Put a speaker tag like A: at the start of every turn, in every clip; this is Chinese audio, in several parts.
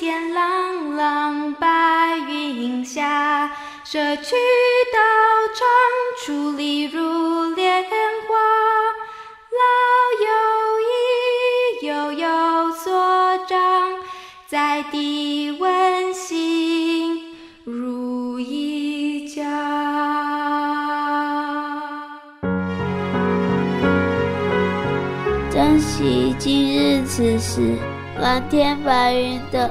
A: 天朗朗，白云下，社区道场矗立如莲花，老友谊悠悠所长，在地温馨如一家。
B: 珍惜今日此时，蓝天白云的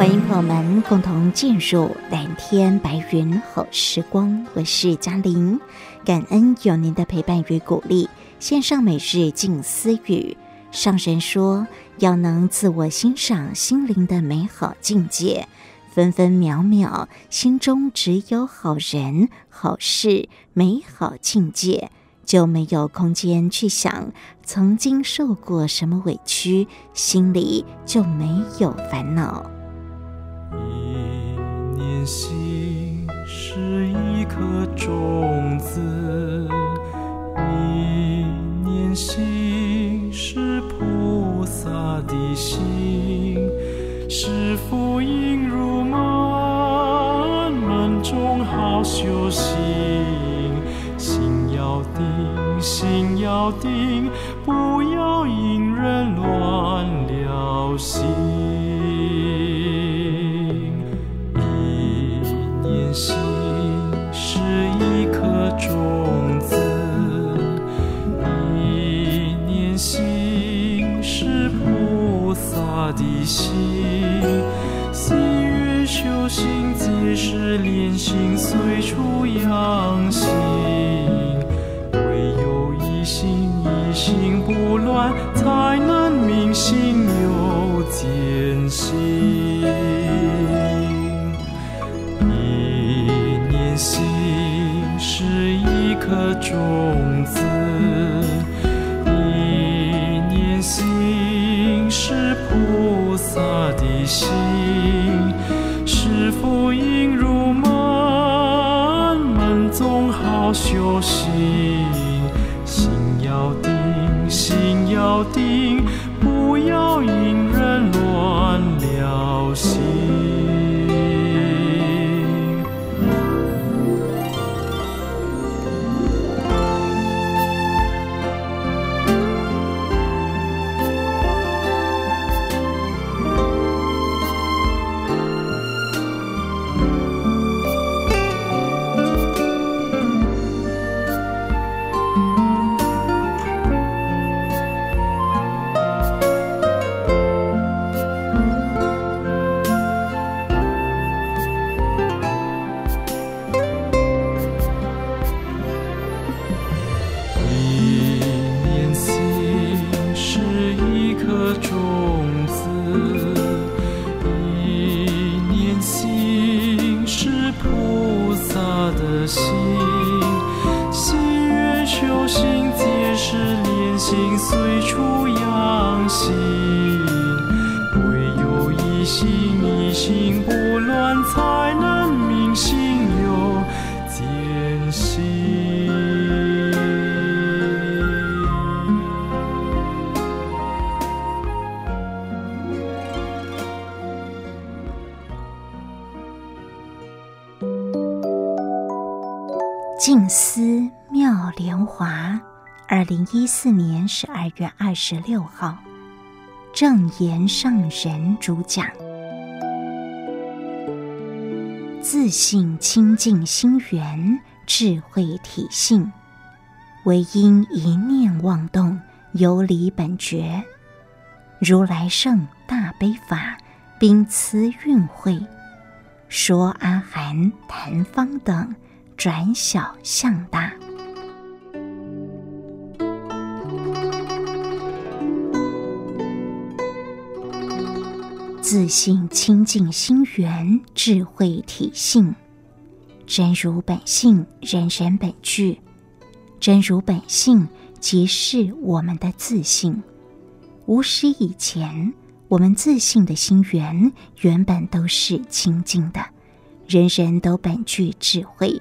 C: 欢迎朋友们共同进入蓝天白云好时光，我是嘉玲，感恩有您的陪伴与鼓励。线上每日静思语，上神说要能自我欣赏心灵的美好境界，分分秒秒心中只有好人好事美好境界，就没有空间去想曾经受过什么委屈，心里就没有烦恼。
D: 一念心是一颗种子，一念心是菩萨的心，是福音如满，门中好修行。心要定，心要定，一
C: 四年十二月二十六号，证严上人主讲。自信清净心源，智慧体性，唯因一念妄动，游离本觉。如来圣大悲法，宾赐运会，说阿含、昙方等。转小向大，自信清净心源智慧体性，真如本性人人本具，真如本性即是我们的自性。无始以前，我们自信的心源原本都是清净的，人人都本具智慧。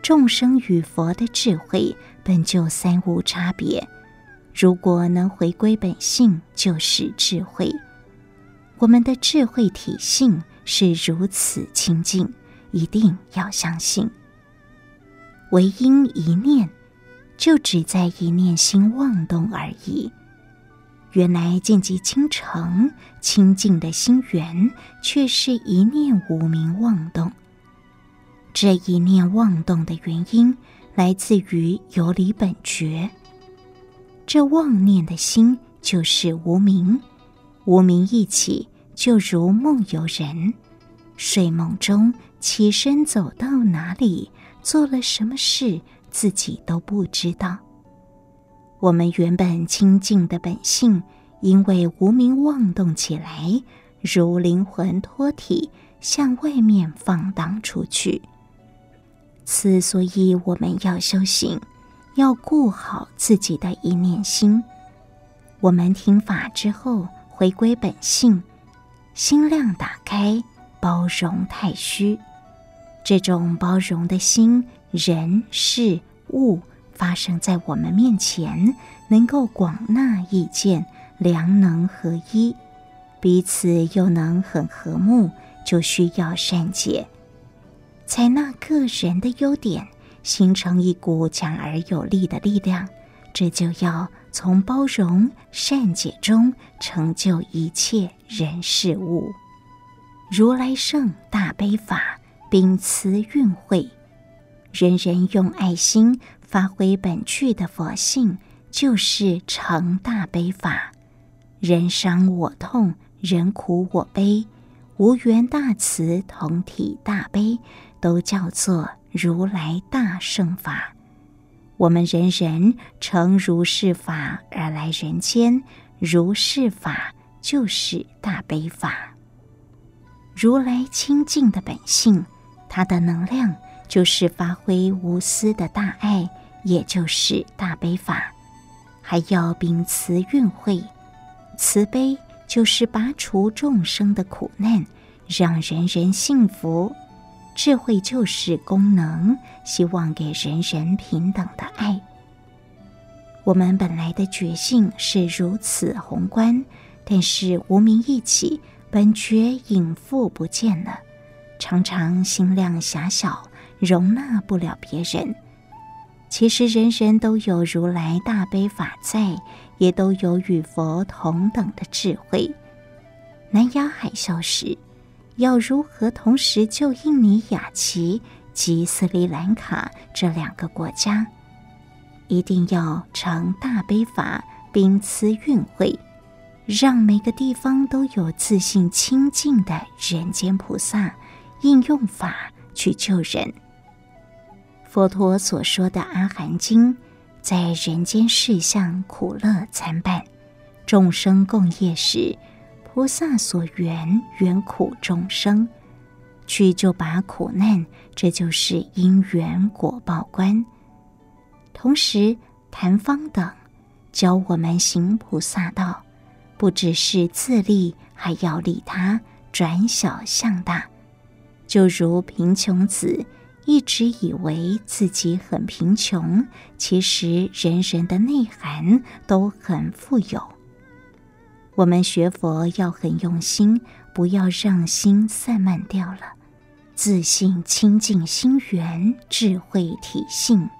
C: 众生与佛的智慧本就三无差别，如果能回归本性，就是智慧。我们的智慧体性是如此清净，一定要相信。唯因一念，就只在一念心妄动而已。原来见即清澄清净的心源，却是一念无明妄动。这一念妄动的原因，来自于有理本觉。这妄念的心就是无明，无明一起，就如梦游人，睡梦中起身走到哪里，做了什么事，自己都不知道。我们原本清净的本性，因为无明妄动起来，如灵魂脱体，向外面放荡出去。此所以我们要修行，要顾好自己的一念心。我们听法之后，回归本性，心量打开，包容太虚。这种包容的心，人事物。发生在我们面前，能够广纳意见，良能合一，彼此又能很和睦，就需要善解，采纳个人的优点，形成一股强而有力的力量。这就要从包容善解中成就一切人事物。如来圣大悲法，秉慈运会，人人用爱心。发挥本具的佛性，就是成大悲法。人伤我痛，人苦我悲，无缘大慈，同体大悲，都叫做如来大圣法。我们人人成如是法而来人间，如是法就是大悲法。如来清净的本性，它的能量就是发挥无私的大爱。也就是大悲法，还要秉慈运会，慈悲就是拔除众生的苦难，让人人幸福；智慧就是功能，希望给人人平等的爱。我们本来的觉性是如此宏观，但是无明一起，本觉隐覆不见了，常常心量狭小，容纳不了别人。其实人人都有如来大悲法在，也都有与佛同等的智慧。南亚海啸时，要如何同时救印尼雅琪及斯里兰卡这两个国家？一定要成大悲法，秉慈运会，让每个地方都有自信清净的人间菩萨，应用法去救人。佛陀所说的《阿含经》，在人间世相苦乐参半，众生共业时，菩萨所缘缘苦众生，去就拔苦难，这就是因缘果报观。同时，谈方等教我们行菩萨道，不只是自利，还要利他，转小向大，就如贫穷子。一直以为自己很贫穷，其实人人的内涵都很富有。我们学佛要很用心，不要让心散漫掉了。自信清净心源，智慧体性，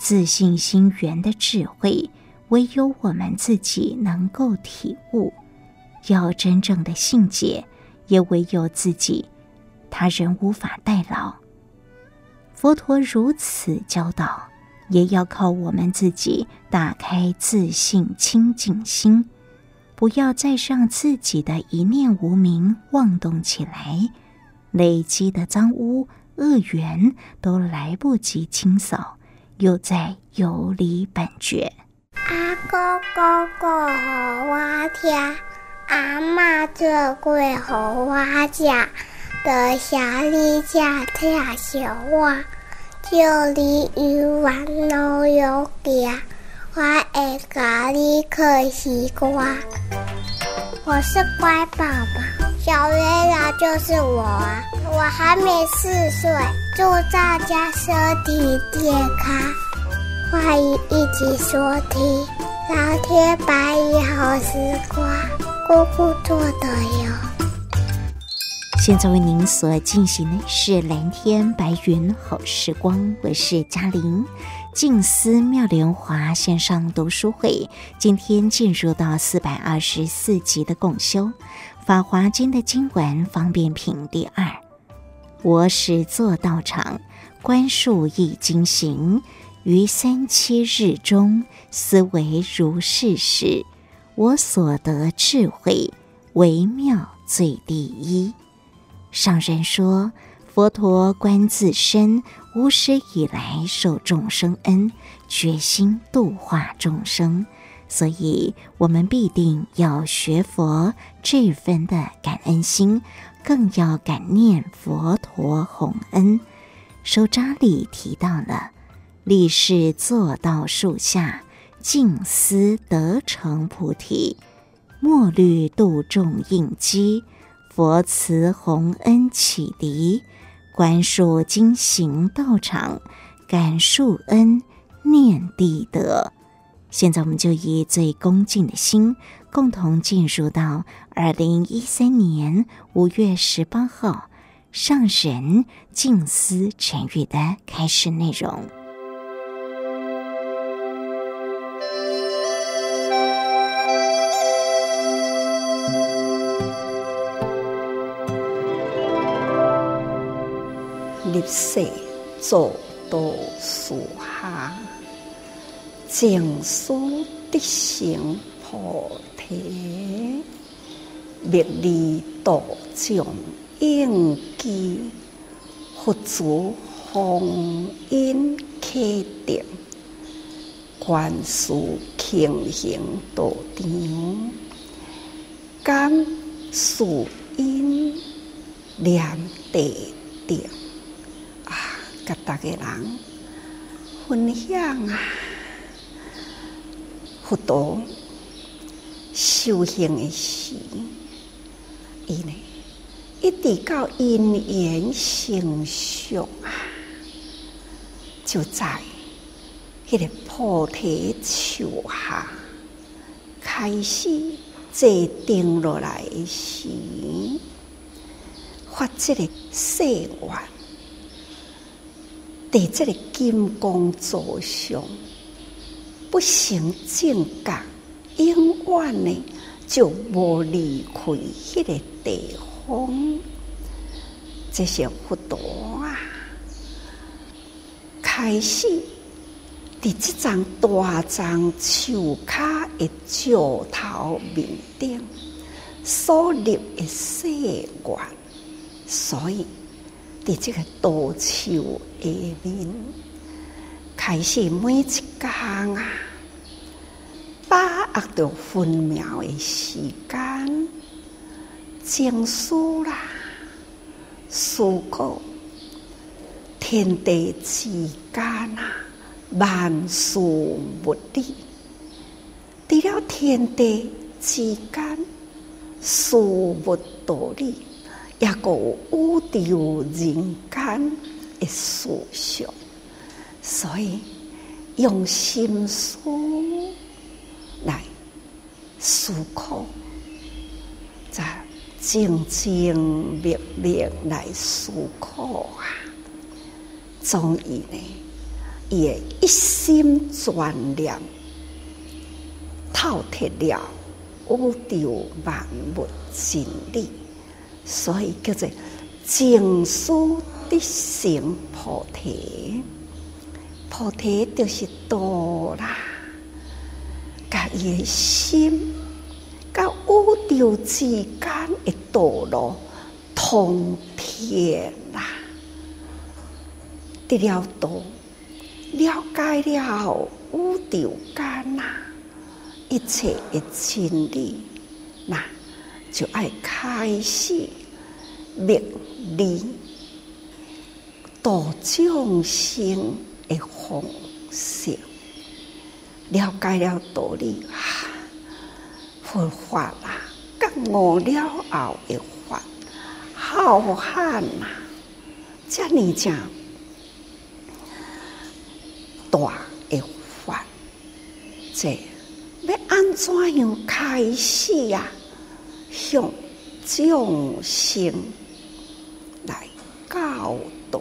C: 自信心源的智慧，唯有我们自己能够体悟。要真正的信解，也唯有自己，他人无法代劳。佛陀如此教导，也要靠我们自己打开自信清净心，不要再让自己的一念无明妄动起来，累积的脏污恶缘都来不及清扫，又在游离本觉。
B: 阿公公过河，我听
E: 阿嬷做过给我吃，在山里吃跳小蛙，就你有玩老有家，我爱咖喱可西瓜。我是乖宝宝，小月亮就是我啊！我还没四岁，祝大家身体健康，欢迎一起收听蓝天白云好时光，姑姑做的哟。
C: 现在为您所进行的是蓝天白云好时光，我是嘉玲。静思妙莲华线上读书会，今天进入到四百二十四集的共修《法华经》的经文方便品第二。我始作道场，观数亿经行，于三七日中，思维如是事。我所得智慧，微妙最第一。上人说。佛陀观自身无始以来受众生恩，决心度化众生，所以我们必定要学佛这份的感恩心，更要感念佛陀弘恩。手札里提到了，立誓坐道树下，静思得成菩提，莫虑度众应机，佛慈弘恩启迪。观树经行道场，感树恩，念地德。现在我们就以最恭敬的心，共同进入到二零一三年五月十八号上神静思晨语的开始内容。
F: 立誓坐道树下，静思得成菩提，密力度众应机，佛祖弘恩启迪，观数经行道场，感树因念地德。甲大家人分享啊，佛陀修行的时，伊呢一直到因缘成熟啊，就在迄个菩提树下开始坐定落来的时，发这个誓愿。在这个金光座上，不生正觉，永远呢就无离开迄个地方。这些佛陀啊，开始在这张大张树卡的石头面顶所立的誓愿，所以。在这个道树下面，开始每一天啊，把握着分秒的时间，静思啦，思考天地之间啊，万事物理，除了天地之间事物道理。也个宇宙人间的思想，所以用心思来思考，在静静默默来思考啊，终于呢，也一心专念，透彻了宇宙万物真理。所以叫做静思得成菩提，菩提就是道啦。甲伊的心，甲宇宙之间的道路通遍啦。得了道，了解了宇宙间呐，一切的真理，那就爱开始觅利度众生的方式，了解了道理啊，佛法啦，觉悟了后的法，浩瀚呐，这么讲大的法，这要安怎样开始呀？向众生来教导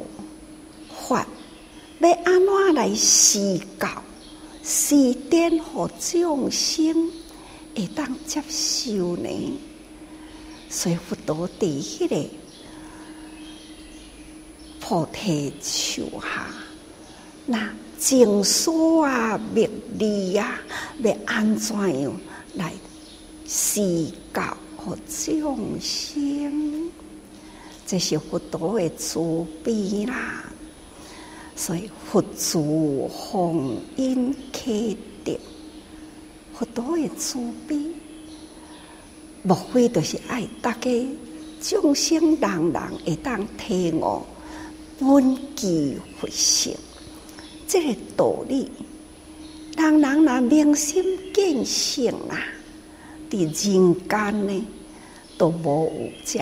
F: 法，要安怎来施教、施典，予众生会当接受呢？所以佛陀在迄个菩提树下，那静思啊、觅利啊，要安怎样来施教？众生，这是佛陀的慈悲啦。所以佛祖弘因启迪，佛陀的慈悲，莫非就是爱大家众生人人会当体悟本具佛性，这个道理，人人若明心见性啦。在人间呢，都无有遮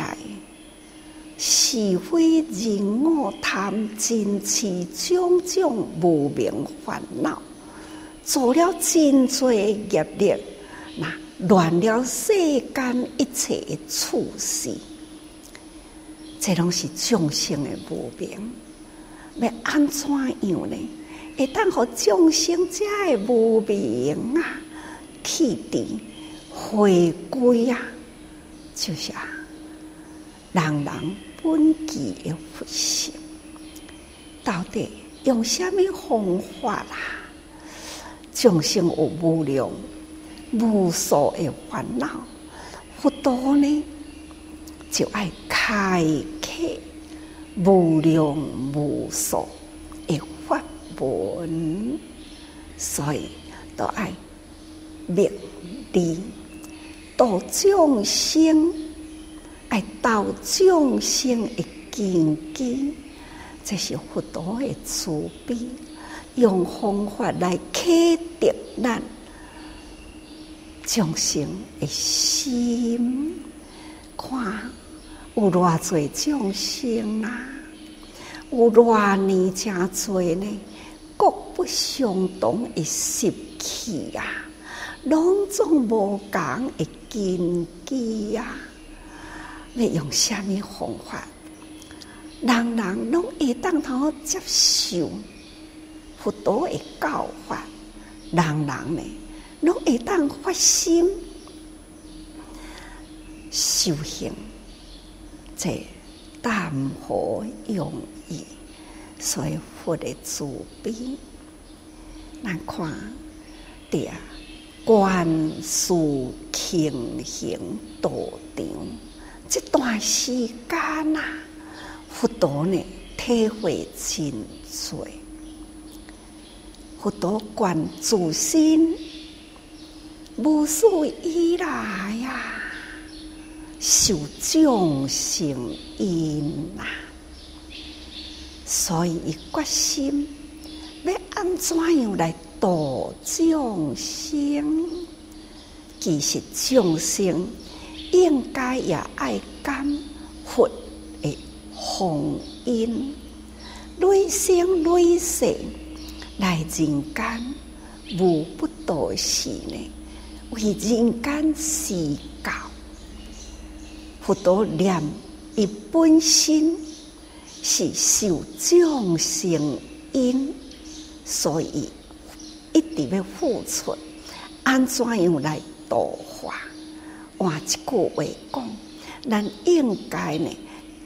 F: 是非人我贪嗔痴种种无明烦恼，做了真多业力，那乱了世间一切的处事，这拢是众生的无明。要安怎样呢？会当予众生这个无明啊，去除。回归呀，就是啊，人人本具的佛性，到底用什么方法啦？众生有无量无数的烦恼，佛陀呢就爱开启无量无数的法门，所以都爱灭利。度众生，爱度众生的根基，这是佛陀的慈悲，用方法来启迪咱众生的心。看有偌济众生啊，有偌呢真济呢，各不相同的习气啊，拢总无共的。根基呀，要用什么方法？人人拢会当头接受佛陀的教法，人人呢拢会当发心修行，这淡泊容易，所以佛的慈悲，难看对啊。观世清行道场，这段时间啊，佛陀呢体会真多。佛陀观自心，无数以来呀，受众生因啊，所以伊决心要安怎样来。度众生，其实众生应该也爱感佛的弘音，累生累世来人间，无不都是呢，为人间施教。佛陀念伊本身是受众生因，所以。一直要付出，安怎样来度化？换一句话讲，咱应该呢，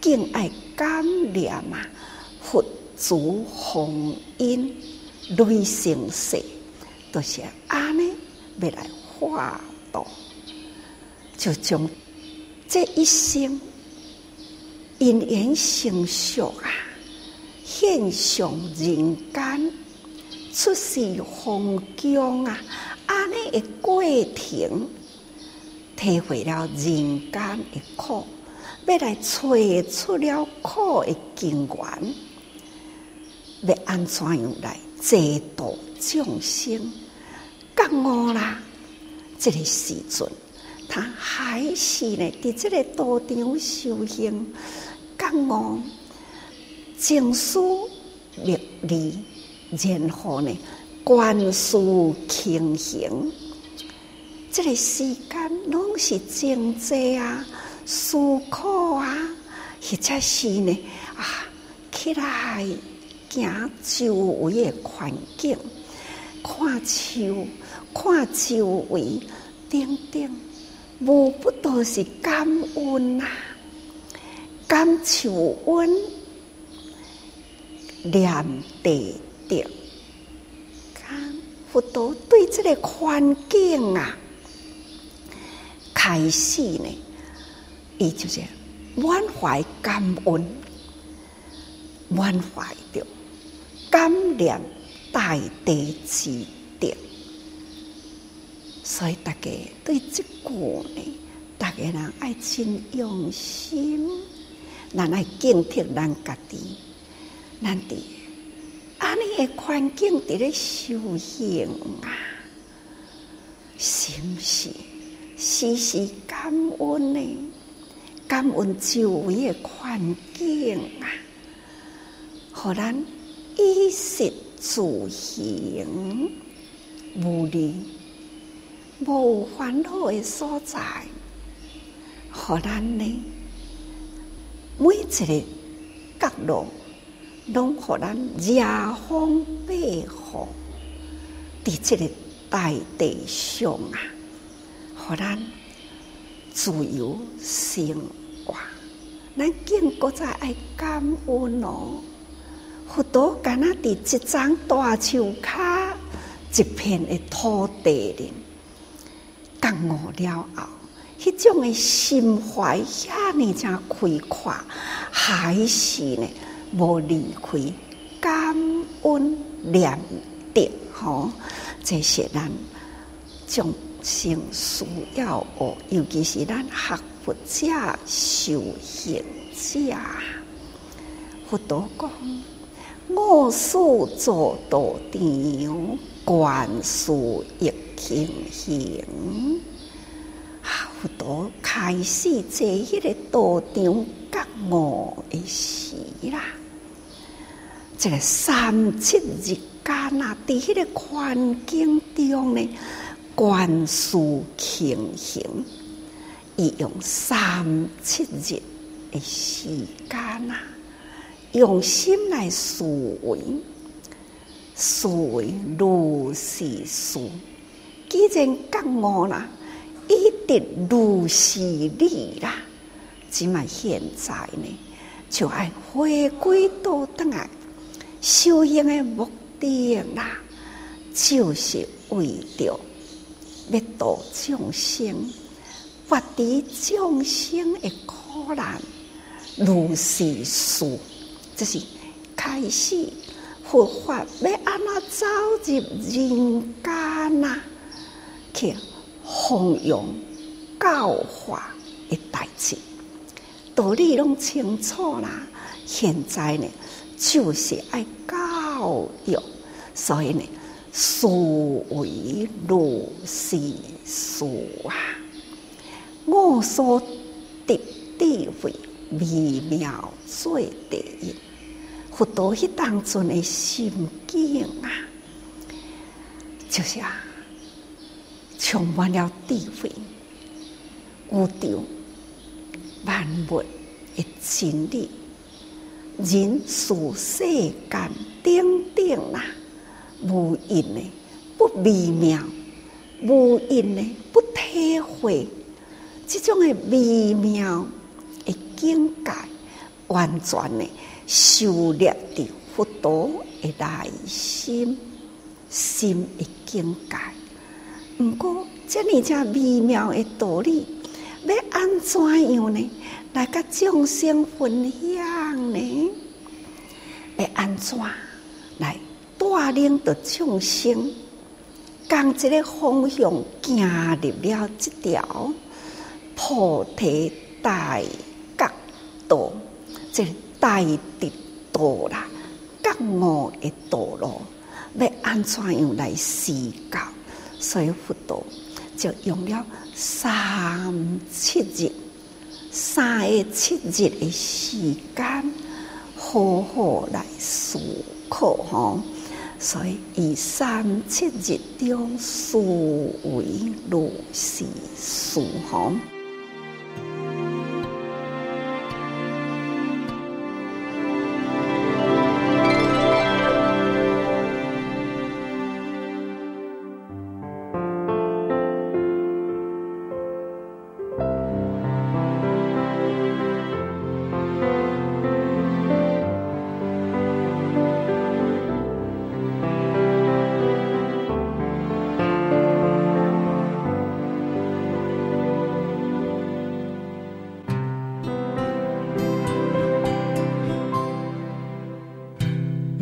F: 敬爱感念啊，佛祖弘因累生世，都是安尼要来化度，就将这一生因缘成熟啊，献上人间。出世逢供啊，安尼个过程，体会了人间的苦，要来找出了苦的根源，要安怎样来济度众生？觉悟啦，这个时阵，他还是呢，在这个道场修行，觉悟经书历历，然后呢，观世情形。这个时间拢是静坐啊、思考啊，或者是呢啊，起来行周围的环境，看树、看周围，等等，无不都是感恩、啊，感受恩，念地定，看佛陀对这个环境啊。开始呢，伊就是满怀感恩，满怀着感念大地之德，所以大家对这句呢，大家人爱真用心，咱爱警惕咱家己，咱伫安尼个环境伫咧修行啊，是毋是？时时感恩呢，感恩周围的环境啊，互咱衣食住行无离、无烦恼的所在，互咱呢每一个角落拢互咱遮风避雨，伫这个大地上啊。互咱自由生活，咱经过再爱感恩哦。佛陀敢若伫一张大树骹，一片的土地里，觉悟了后，迄种诶心怀遐尔正开阔，还是呢无离开感恩念德，吼，这些咱众。生需要哦，尤其是咱学佛者、修行者，佛陀讲：我所做道场，观世一情形。佛陀开始在迄个道场觉悟的时啦，这个三七日间啊，伫迄个环境中呢。观世情形，伊用三七日的时间啊，用心来思维，思维如是思。既然觉悟啦，一定如是理啦。即嘛现在呢，就爱回归到当来修行的目的啦，就是为着。要度众生，发知众生的苦难，如是事，这是开始佛法要安怎走入人间呐？去弘扬教化的代志，道理拢清楚啦。现在呢，就是爱教育，所以呢。思维如是事啊！我所得智慧微妙最第一，佛陀迄当阵的心境啊，就是啊，充满了智慧，悟到万物的真理，人事世间等等啊。无因的不微妙，无因的不体会，这种的微妙的境界，完全的修炼的佛陀的内心心的境界。毋过，这么这微妙的道理，要安怎样呢？来甲众生分享呢？要安怎来？带领着众生，将这个方向行入了这条
C: 菩提大道，即个大的道啦，觉悟的道路，要安怎样来思考？所以佛陀就用了三七日、三月七日的时间，好好来思考吼。所以以三七日中思维如是思吼。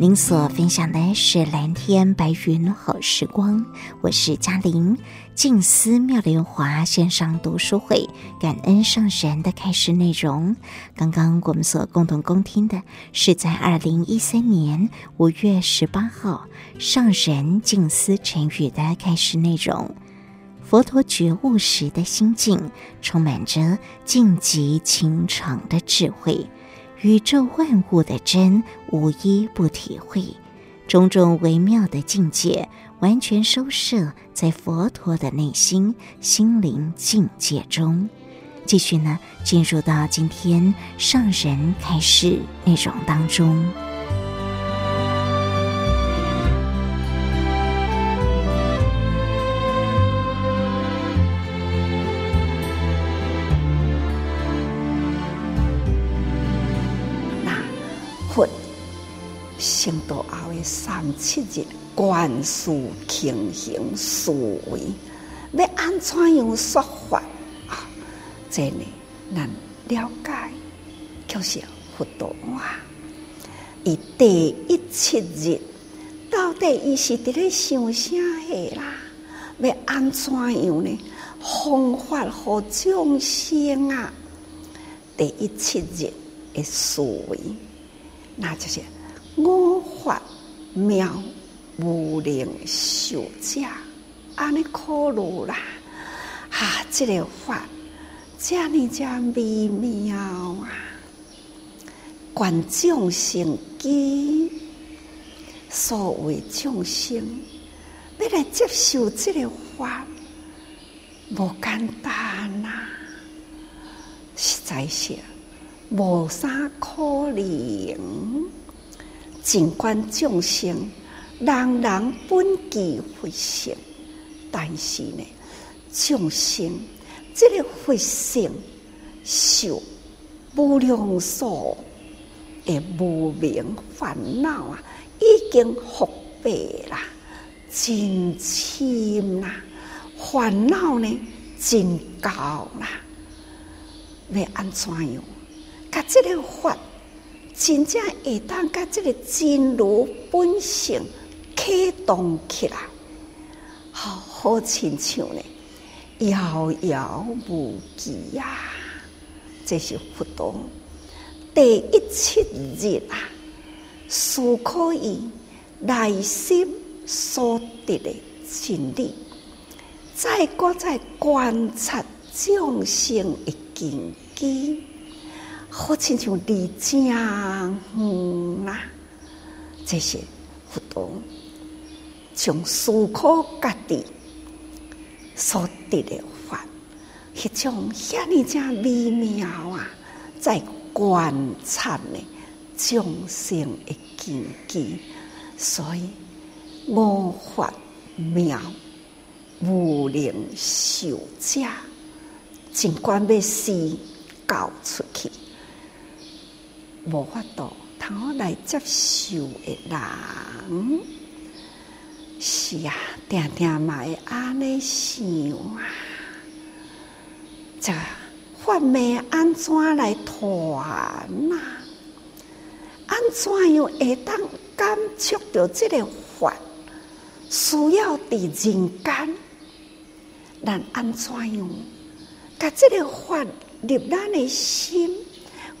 F: 您所分享的是蓝天白云好时光，我是嘉玲。静思妙莲华线上读书会，感恩上人的开示内容。刚刚我们所共同恭听的是在二零一三年五月十八号上人静思晨语的开示内容。佛陀觉悟时的心境，充满着静极情长的智慧。宇宙万物的真无一不体会，种种微妙的境界完全收摄在佛陀的内心心灵境界中。继续呢，进入到今天上人开示内容当中。成道后的三七日，观世情形思维，要安怎样说法啊？这呢，难了解，就是佛陀啊。伊第一七日，到底伊是伫咧想啥个啦？要安怎样呢？方法和众生啊，第一七日的思维，那就是。我法妙无能受者，安尼可鲁啦！啊，这个法这么这微妙啊！观众生机，所谓众生要来接受这个法，无简单呐、啊，实在是无啥可能。尽管众生，人人本具佛性，但是呢，众生这个佛性受无量数的无明烦恼啊，已经覆蔽啦，真深啦，烦恼呢真高啦，要安怎样？甲这个法。真正会当甲这个真如本性启动起来，好好亲像呢，遥遥无期、啊！这是佛陀第一七日啊，思考伊内心所得的真理，再过再观察众生的根基。好亲像离家远啦，这些佛陀从思考家己所得的法，一种遐尼正微妙啊，在观察呢众生的根基，所以我法妙无能受者，尽管要死搞出去。无法度，通来接受的人，是啊，定定嘛会安尼想啊，这法门安怎来传呐？安怎样会当感触到这个法？需要伫人间，咱安怎样？甲这个法入咱的心，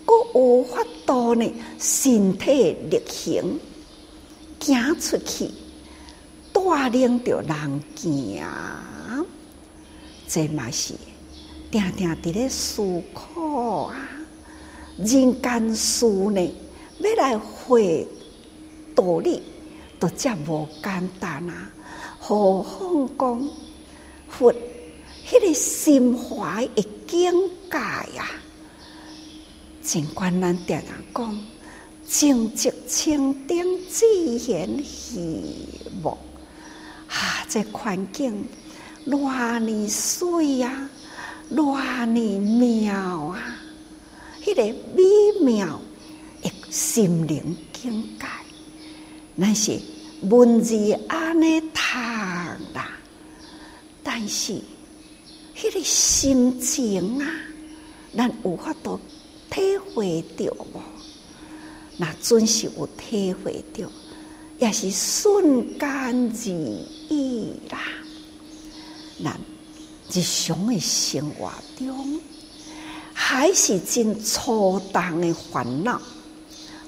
F: 阁有法度呢，身体力行，行出去，带领着人行，这嘛是定定伫咧思考啊！人间事呢，要来会道理，都遮无简单啊！何况讲佛，迄个心怀的境界啊！尽管咱常常讲，净寂清净自然喜乐啊！这环境偌尼水啊，偌尼妙啊！迄个美妙的心灵境界，那是文字安尼读啦，但是迄个心情啊，咱有法度体会到无？那准是有体会到，也是瞬间而已啦。咱日常的生活中。还是真粗重的烦恼，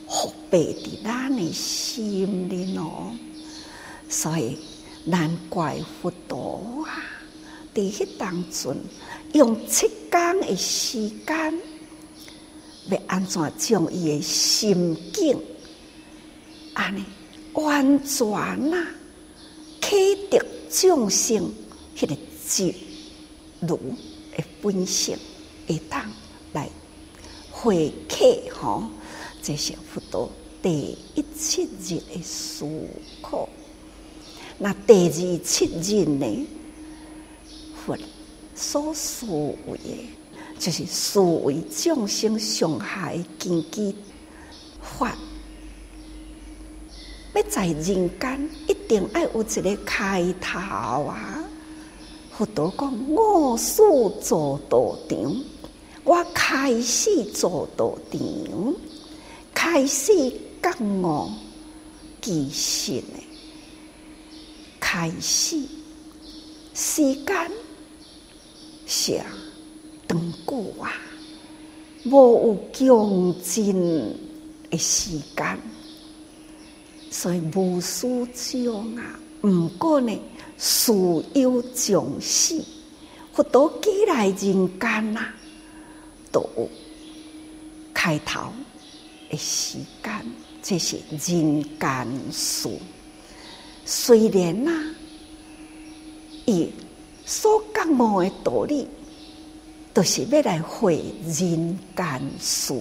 F: 伏背伫咱的心里哦，所以难怪佛陀啊，伫迄当中用七天的时间，要安怎将伊的心境安尼完全啊，启迪众生迄个真如的本性。会当来回客吼，这是佛陀第一七日的思考。那第二七日呢？佛所思维的，就是思维众生伤害根基法，要在人间一定要有一个开头啊！佛陀讲：我所做道场。我开始做道场，开始觉悟其实呢，开始时间是长久啊，无有穷尽的时间，所以无师长啊，毋过呢，事有将死，佛陀寄来人间呐。都有开头的时间，这是人间事。虽然呐、啊，伊所觉悟的道理，都是要来会人间事。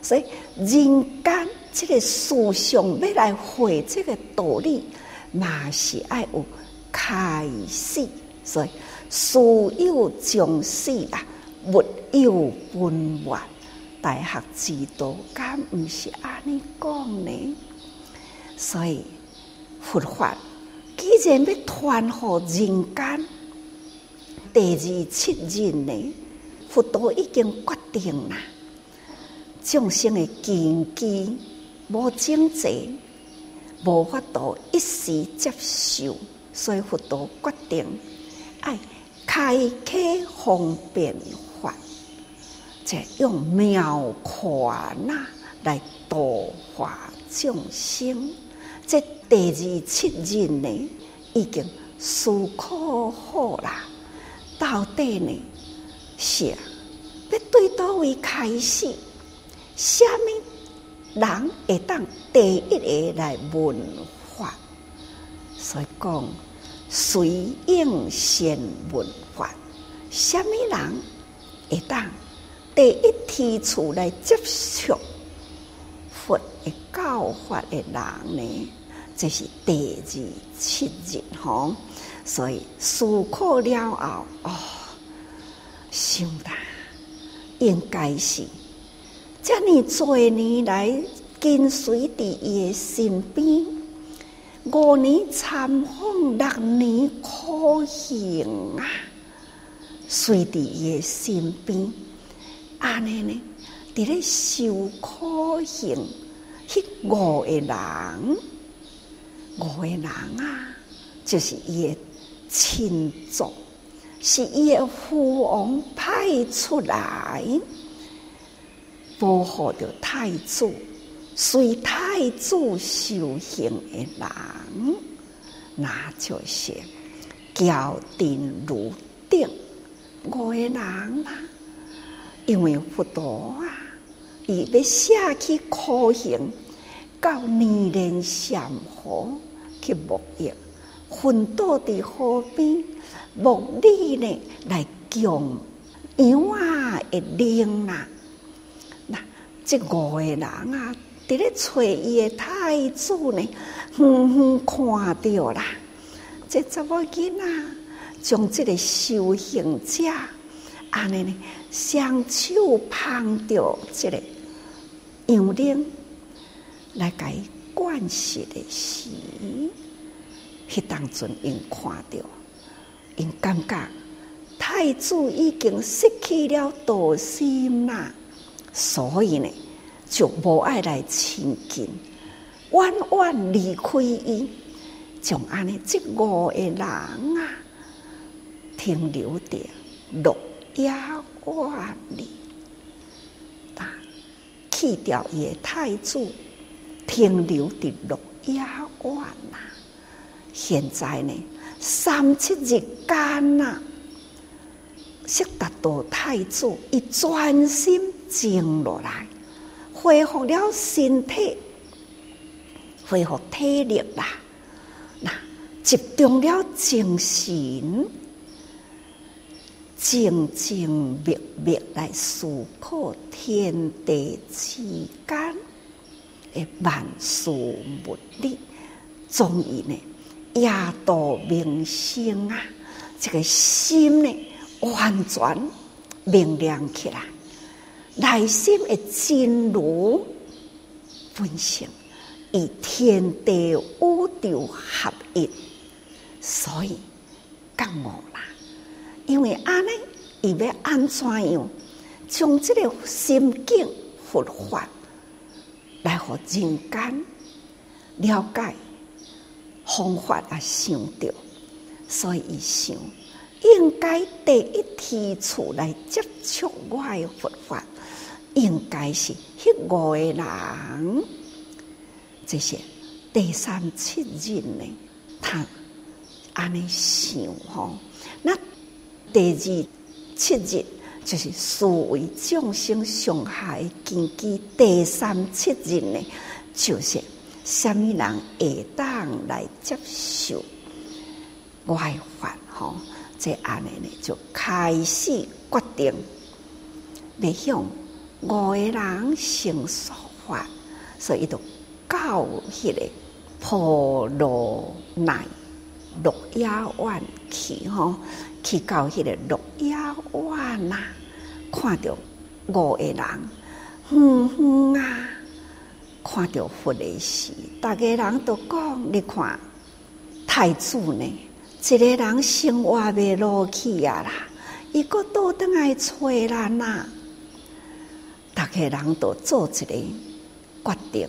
F: 所以人间这个思想要来会这个道理，嘛是爱有开始。所以事有将死啊。物有本源，大学之道，敢毋是安尼讲呢？所以佛法既然要传予人间，第二七日呢，佛陀已经决定啦，众生的根基无整齐，无法度一时接受，所以佛陀决定爱开启方便法。用妙宽呐来度化众生，这第二七日呢，已经思考好啦。到底呢是要对叨位开始？虾米人会当第一个来问法？所以讲随应先问法，虾米人会当？第一提出来接受佛的教法的人呢，这是第二七日吼，所以思考了后，哦，想啦，应该是这么多年来跟随伫伊的身边，五年参访，六年苦行啊，随伫伊的身边。安尼呢？伫咧受苦行，迄五个人，五个人啊，就是伊的亲族，是伊个父王派出来保护着太子，随太子修行的人，那就是乔定如定五个人啦。因为佛陀啊，伊要写去苦行，到年龄祥和去沐浴，昏倒伫河边。目的呢，来供羊啊，会灵啦。那这五个人啊，伫咧找伊个太子呢，远远看到啦。这查某囡仔将这个修行者安尼呢，双手捧着这个羊铃来给灌洗的时，迄当阵因看到。因感觉太子已经失去了道心啦，所以呢，就无爱来亲近，远远离开伊，将安尼这五个人啊，停留在鹿野苑里，啊，去掉伊个太子，停留在鹿野苑啦，现在呢？三七日间呐，悉达多太子以专心静落来，恢复了身体，恢复体力啦。那集中了精神，静静默默来思考天地之间的万事物理，终于呢。夜道明星啊，这个心呢完全明亮起来，内心的真如本性与天地宇宙合一，所以觉悟啦。因为安尼，伊要安怎样将这个心境佛法来和人间了解。方法也想着，所以伊想应该第一提出来接触我的佛法，应该是迄五个人。这些第三七日呢，他安尼想吼。那第二七日就是四维众生上下的根基，第三七日呢，就是。什么人会当来接受外法？吼，这安尼呢，就开始决定要向五个人成说法，所以就到迄个婆罗奈鹿野湾去，吼，去到迄个鹿野湾呐，看到五个人，哼哼啊！看到佛的时，大家人都讲：你看太子呢，一个人生活袂落去啊啦，伊个倒转来找咱呐。大家人都做一个决定，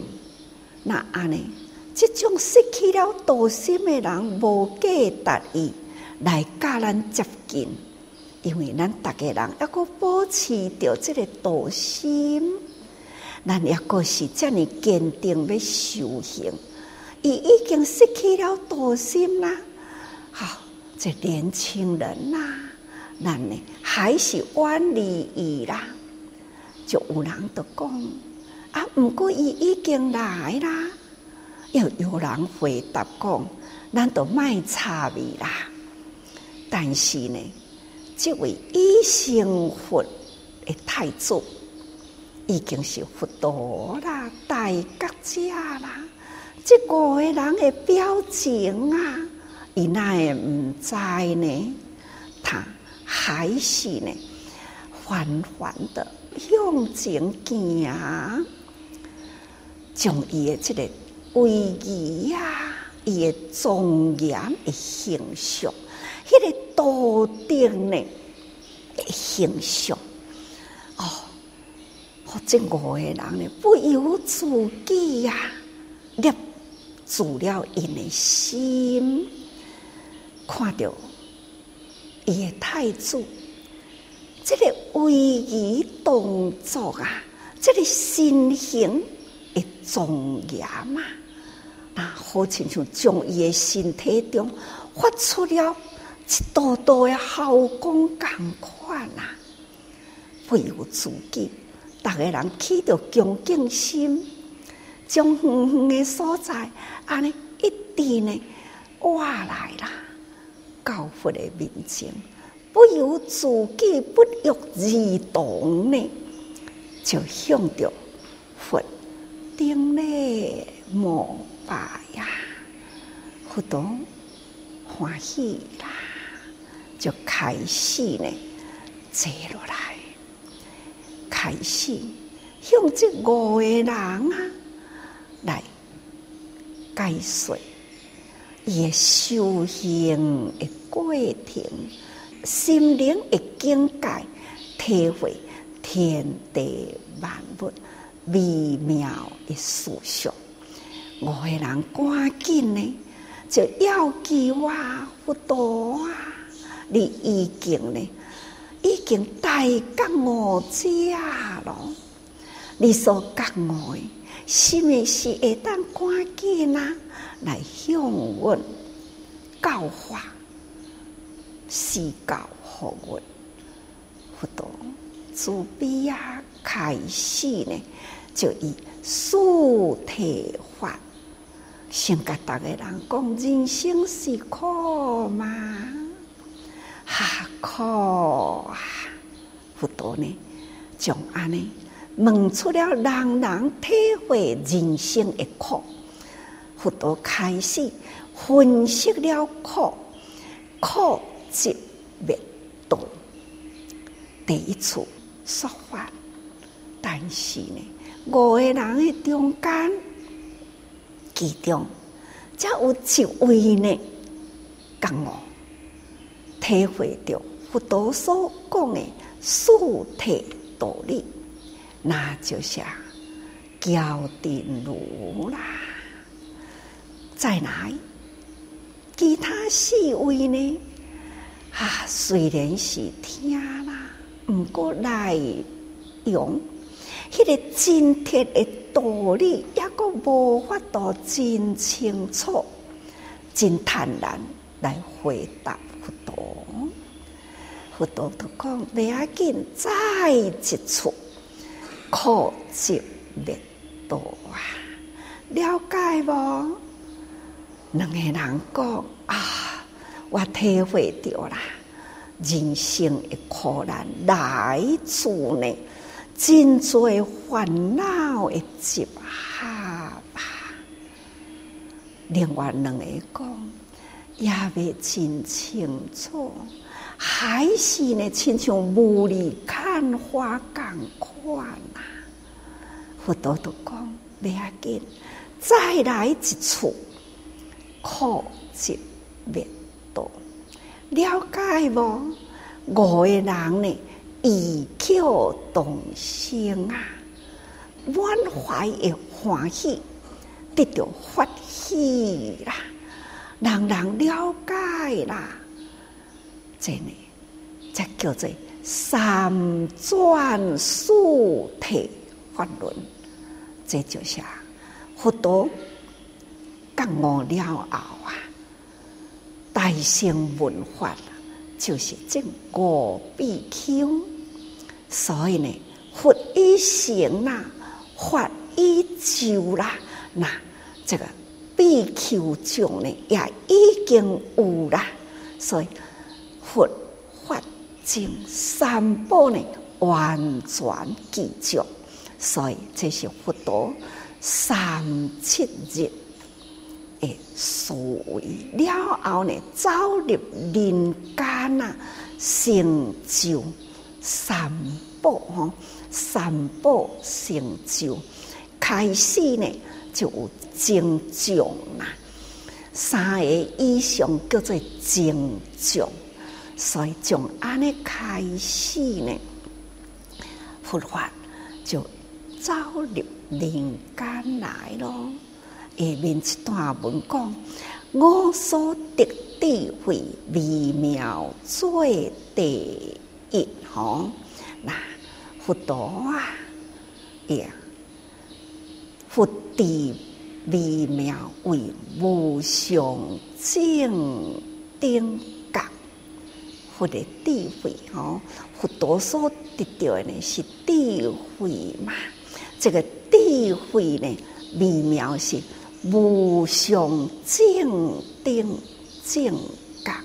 F: 那安尼，这种失去了道心的人，无计得意来甲咱接近，因为咱大家人要搁保持着这个道心。咱也阁是遮尔坚定要修行，伊已经失去了道心啦。好，这年轻人呐、啊，咱呢还是远离伊啦。就有人都讲啊，毋过伊已经来啦。又有人回答讲，咱都卖差伊啦。但是呢，这位已成佛的太子。已经是佛陀啦，大觉者啦，这五个人的表情啊，伊那也唔知呢，他还是呢，缓缓的向前行，将伊的这个威仪啊，伊的庄严的形象，迄、个多定的形象，哦。这五个人呢，不由自己呀，捏住了因的心，看到伊的太子，这个位移动作啊，这个身形的庄严嘛？那好亲像从伊的身体中发出了一道道的好光同款啊！不由自己，逐个人起着恭敬心，将远远的所在安尼一点呢挖来啦，到佛的面前，不由自己不约而同呢，就向着佛顶礼膜拜呀，佛陀欢喜啦，就开始呢坐落来，开始向这五个人啊来解说伊的修行的过程，心灵的境界，体会天地万物微妙的思想。五个人赶紧呢，就要求我佛陀啊！你已经呢，已经大觉悟者了。你所觉悟的，是毋是会当赶紧啊，来向阮教化，施教互阮？佛陀慈悲啊，开始呢，就以四谛法。先甲逐个人讲，人生是苦嘛，哈苦啊！佛陀呢，将安尼问出了人人体会人生的苦。佛陀开始分析了苦，苦即灭道，第一次说法，但是呢，五个人的中间。其中，才有一位呢，觉悟体会到佛陀所讲的四谛道理，那就是乔定如啦。在哪里？其他四位呢？啊，虽然是听啦，毋过内容，迄个真铁的。道理也阁无法度真清楚、真坦然来回答。佛陀都讲：不要紧，再一次苦集灭道啊！了解无？两个人讲啊，我体会到啦，人生的苦难来自呢。真多烦恼的集合吧。另外两个讲也未真清楚，还是呢，亲像雾里看花共款呐。佛陀都讲不要紧，再来一次，苦集灭道，了解无？五个人呢？异口同声啊，满怀的欢喜，得到欢喜啦，人人了解啦，这呢，这叫做三转四体法轮，这就是佛陀觉悟了后啊，大乘文化就是这五比丘。所以呢，佛已成啦，法已就啦，那这个比丘众呢也已经有啦。所以佛法经三宝呢完全具足。所以这是佛陀三七日诶所为了后呢，走入人间啊，成就。三宝吼，三宝成就，开始呢就有增长啦。三个以上叫做正将，所以从安尼开始呢，佛法就走入人间来咯。下面一段文讲，我所得智慧微妙做第一，吼，那佛陀啊，也佛智微妙为无上正等，佛的智慧，吼，佛陀所得到的呢是智慧嘛，这个智慧呢，微妙是。无上正等正觉，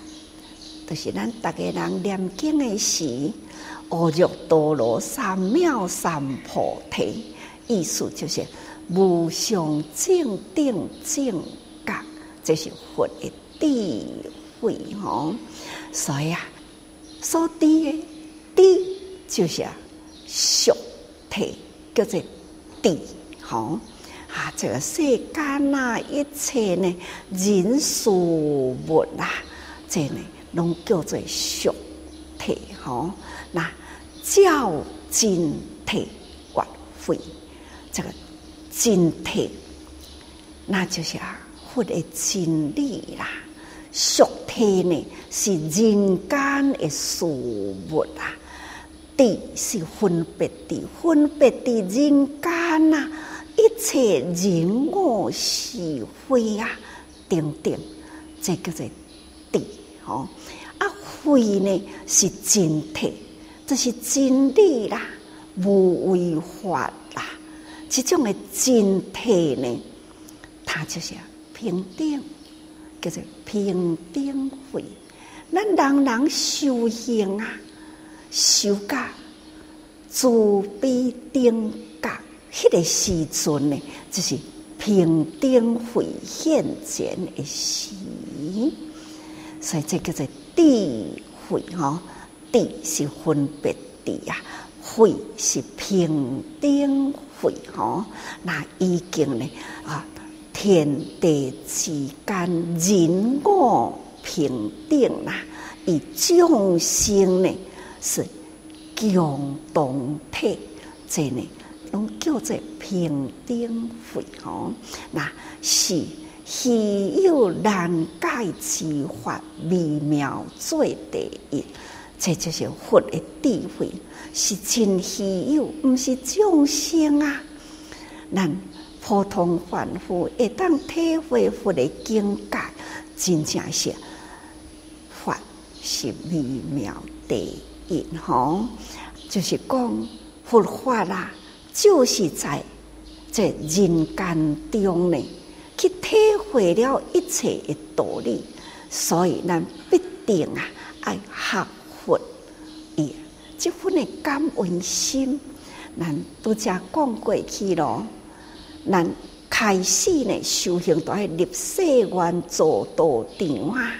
F: 就是咱逐个人念经的时，阿耨多罗三藐三菩提，意思就是无上正等正觉，这是佛的智慧吼。所以啊，所知的智就是俗体，叫做智吼。啊，这个世间啊，一切呢，人事物啊，这呢，拢叫做俗体吼。那照真体觉慧，这个真体，那就是啊，佛的真理啦。俗体呢，是人间的事物啊，地是分别地，分别的人间啊。一切人我是非啊，等等，这叫做地吼。啊，非呢是真谛，这是真理啦，无为法啦。这种的真谛呢，它就是平等，叫做平等慧。咱人人修行啊，修噶自卑定。迄个时阵呢，就是平等慧现前的时，所以这叫做智慧哈。智是分别智啊，慧是平等慧哈。那已经呢啊，天地之间人我平等啦，以众生呢是共同体，这呢。拢叫做平等慧哦，那是稀有难解之法，微妙最第一，这就是佛的智慧，是真稀有，毋是众生啊。咱普通凡夫会当体会佛的境界，真正是法是微妙第一吼，就是讲佛法啦。就是在这人间中呢，去体会了一切的道理，所以咱必定啊爱学佛，耶，这份的感恩心，咱都只讲过去咯。咱开始呢修行都爱立誓愿做道场啊。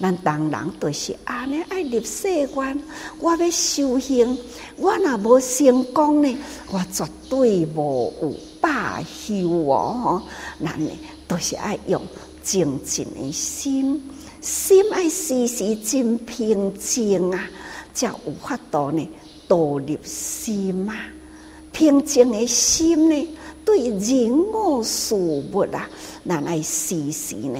F: 咱当人都是安尼爱立誓愿，我要修行，我若无成功呢，我绝对无有罢休哦。咱呢都是爱用精进的心，心爱时时真平静啊，才有法度呢导入心啊。平静的心呢，对人我事物啊，咱爱时时呢，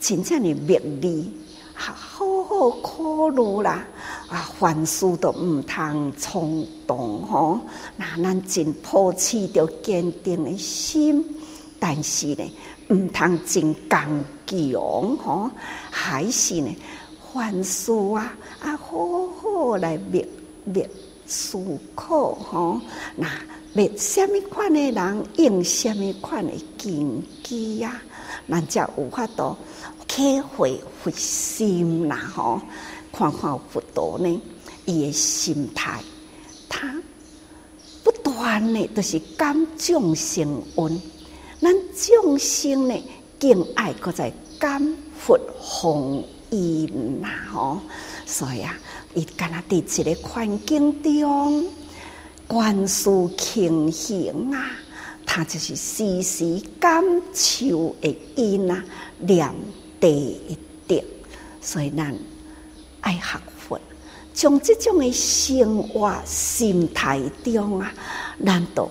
F: 真正的勉励。好好考虑啦！啊，凡事都毋通冲动吼。那咱真抱持着坚定的心，但是呢，毋通真刚强吼。还是呢，凡事啊啊，好好来灭灭思考吼。那灭什么款的人用什么款的根基呀？咱才有法度。体会佛心啦，吼！看看佛陀呢，伊的心态，他不断的都是感众生恩，咱众生呢敬爱，搁在感佛弘因啦，吼！所以啊，伊敢若伫一个环境中，观世轻行啊，他就是时时感受的因啊，念。第一点，所以咱爱学佛，从这种的生活心态中啊，咱都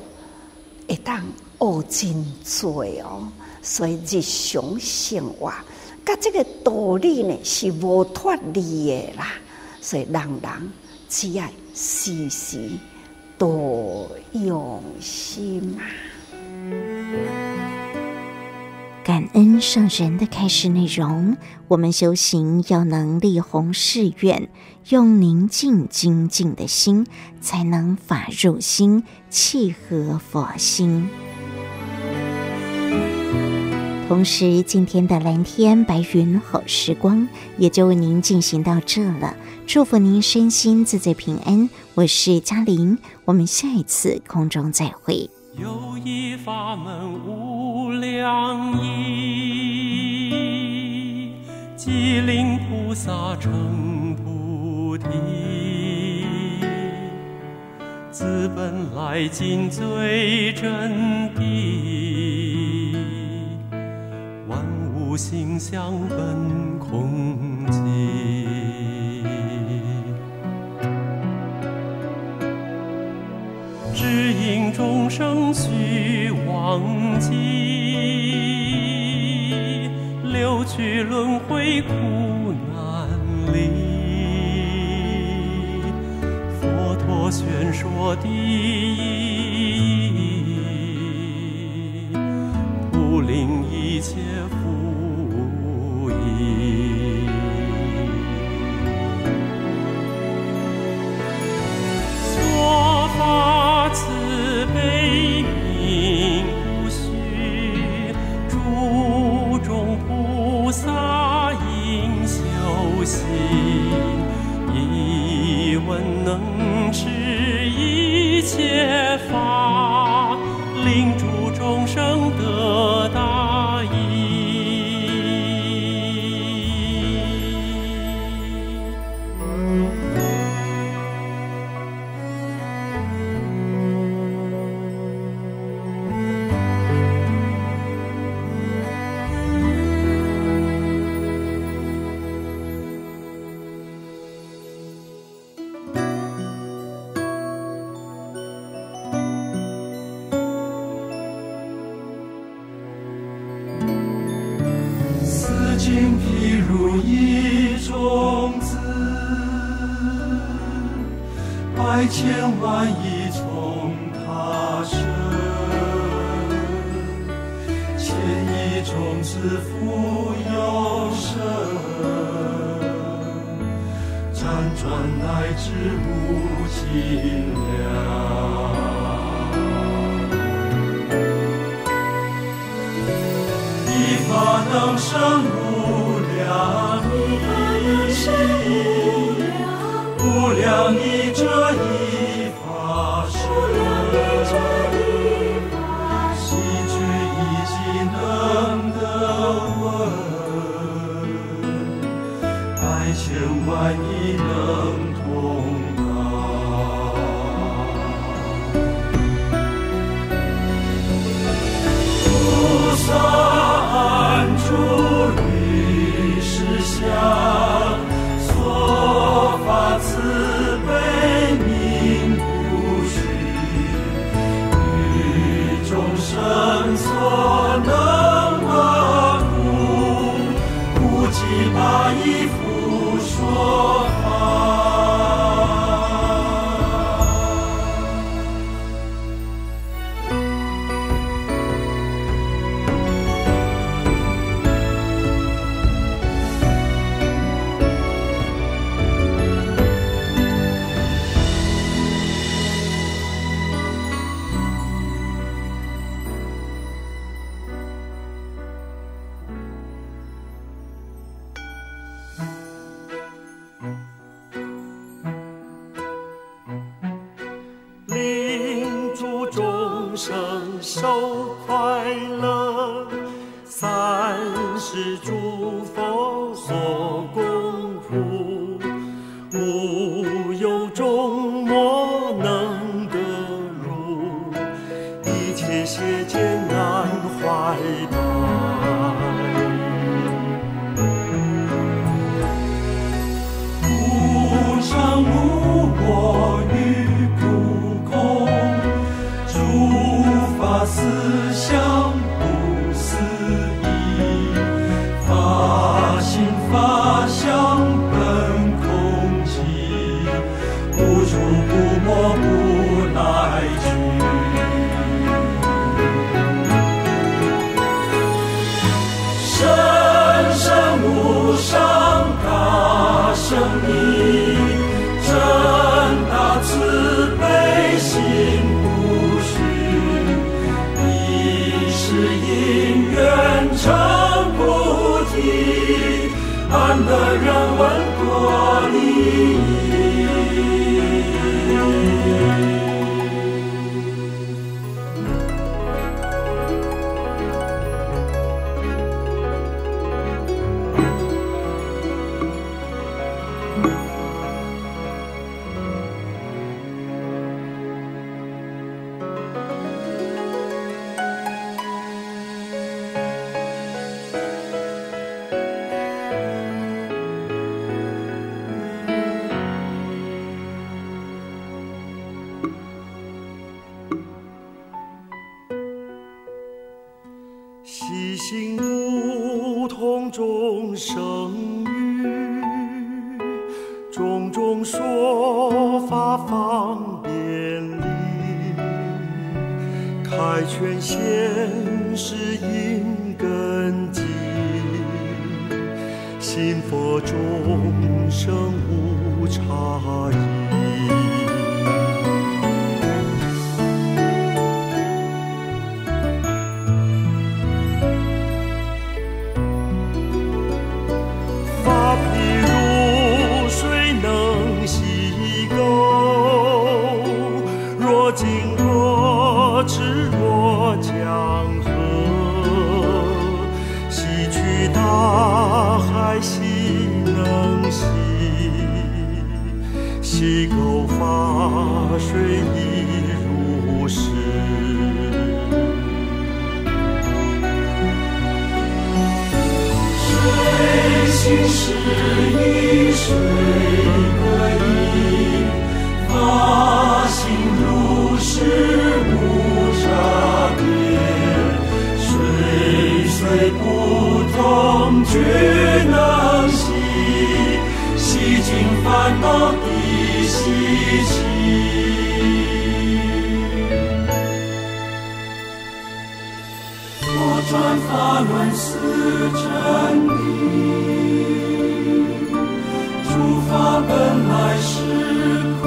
F: 会当学真多哦。所以日常生活甲这个道理呢是无脱离的啦，所以人人只要时时多用心啊。
C: 感恩上人的开示内容，我们修行要能立弘誓愿，用宁静精进的心，才能法入心，契合佛心。同时，今天的蓝天白云好时光也就为您进行到这了。祝福您身心自在平安。我是嘉玲，我们下一次空中再会。
G: 有一法门无量义，即令菩萨成菩提。自本来尽最真谛，万物性相本只因众生须忘记，六趣轮回苦难离。佛陀宣说第一义，普令一切服役。
H: face. 我转法轮似真谛，
I: 诸法本来是空。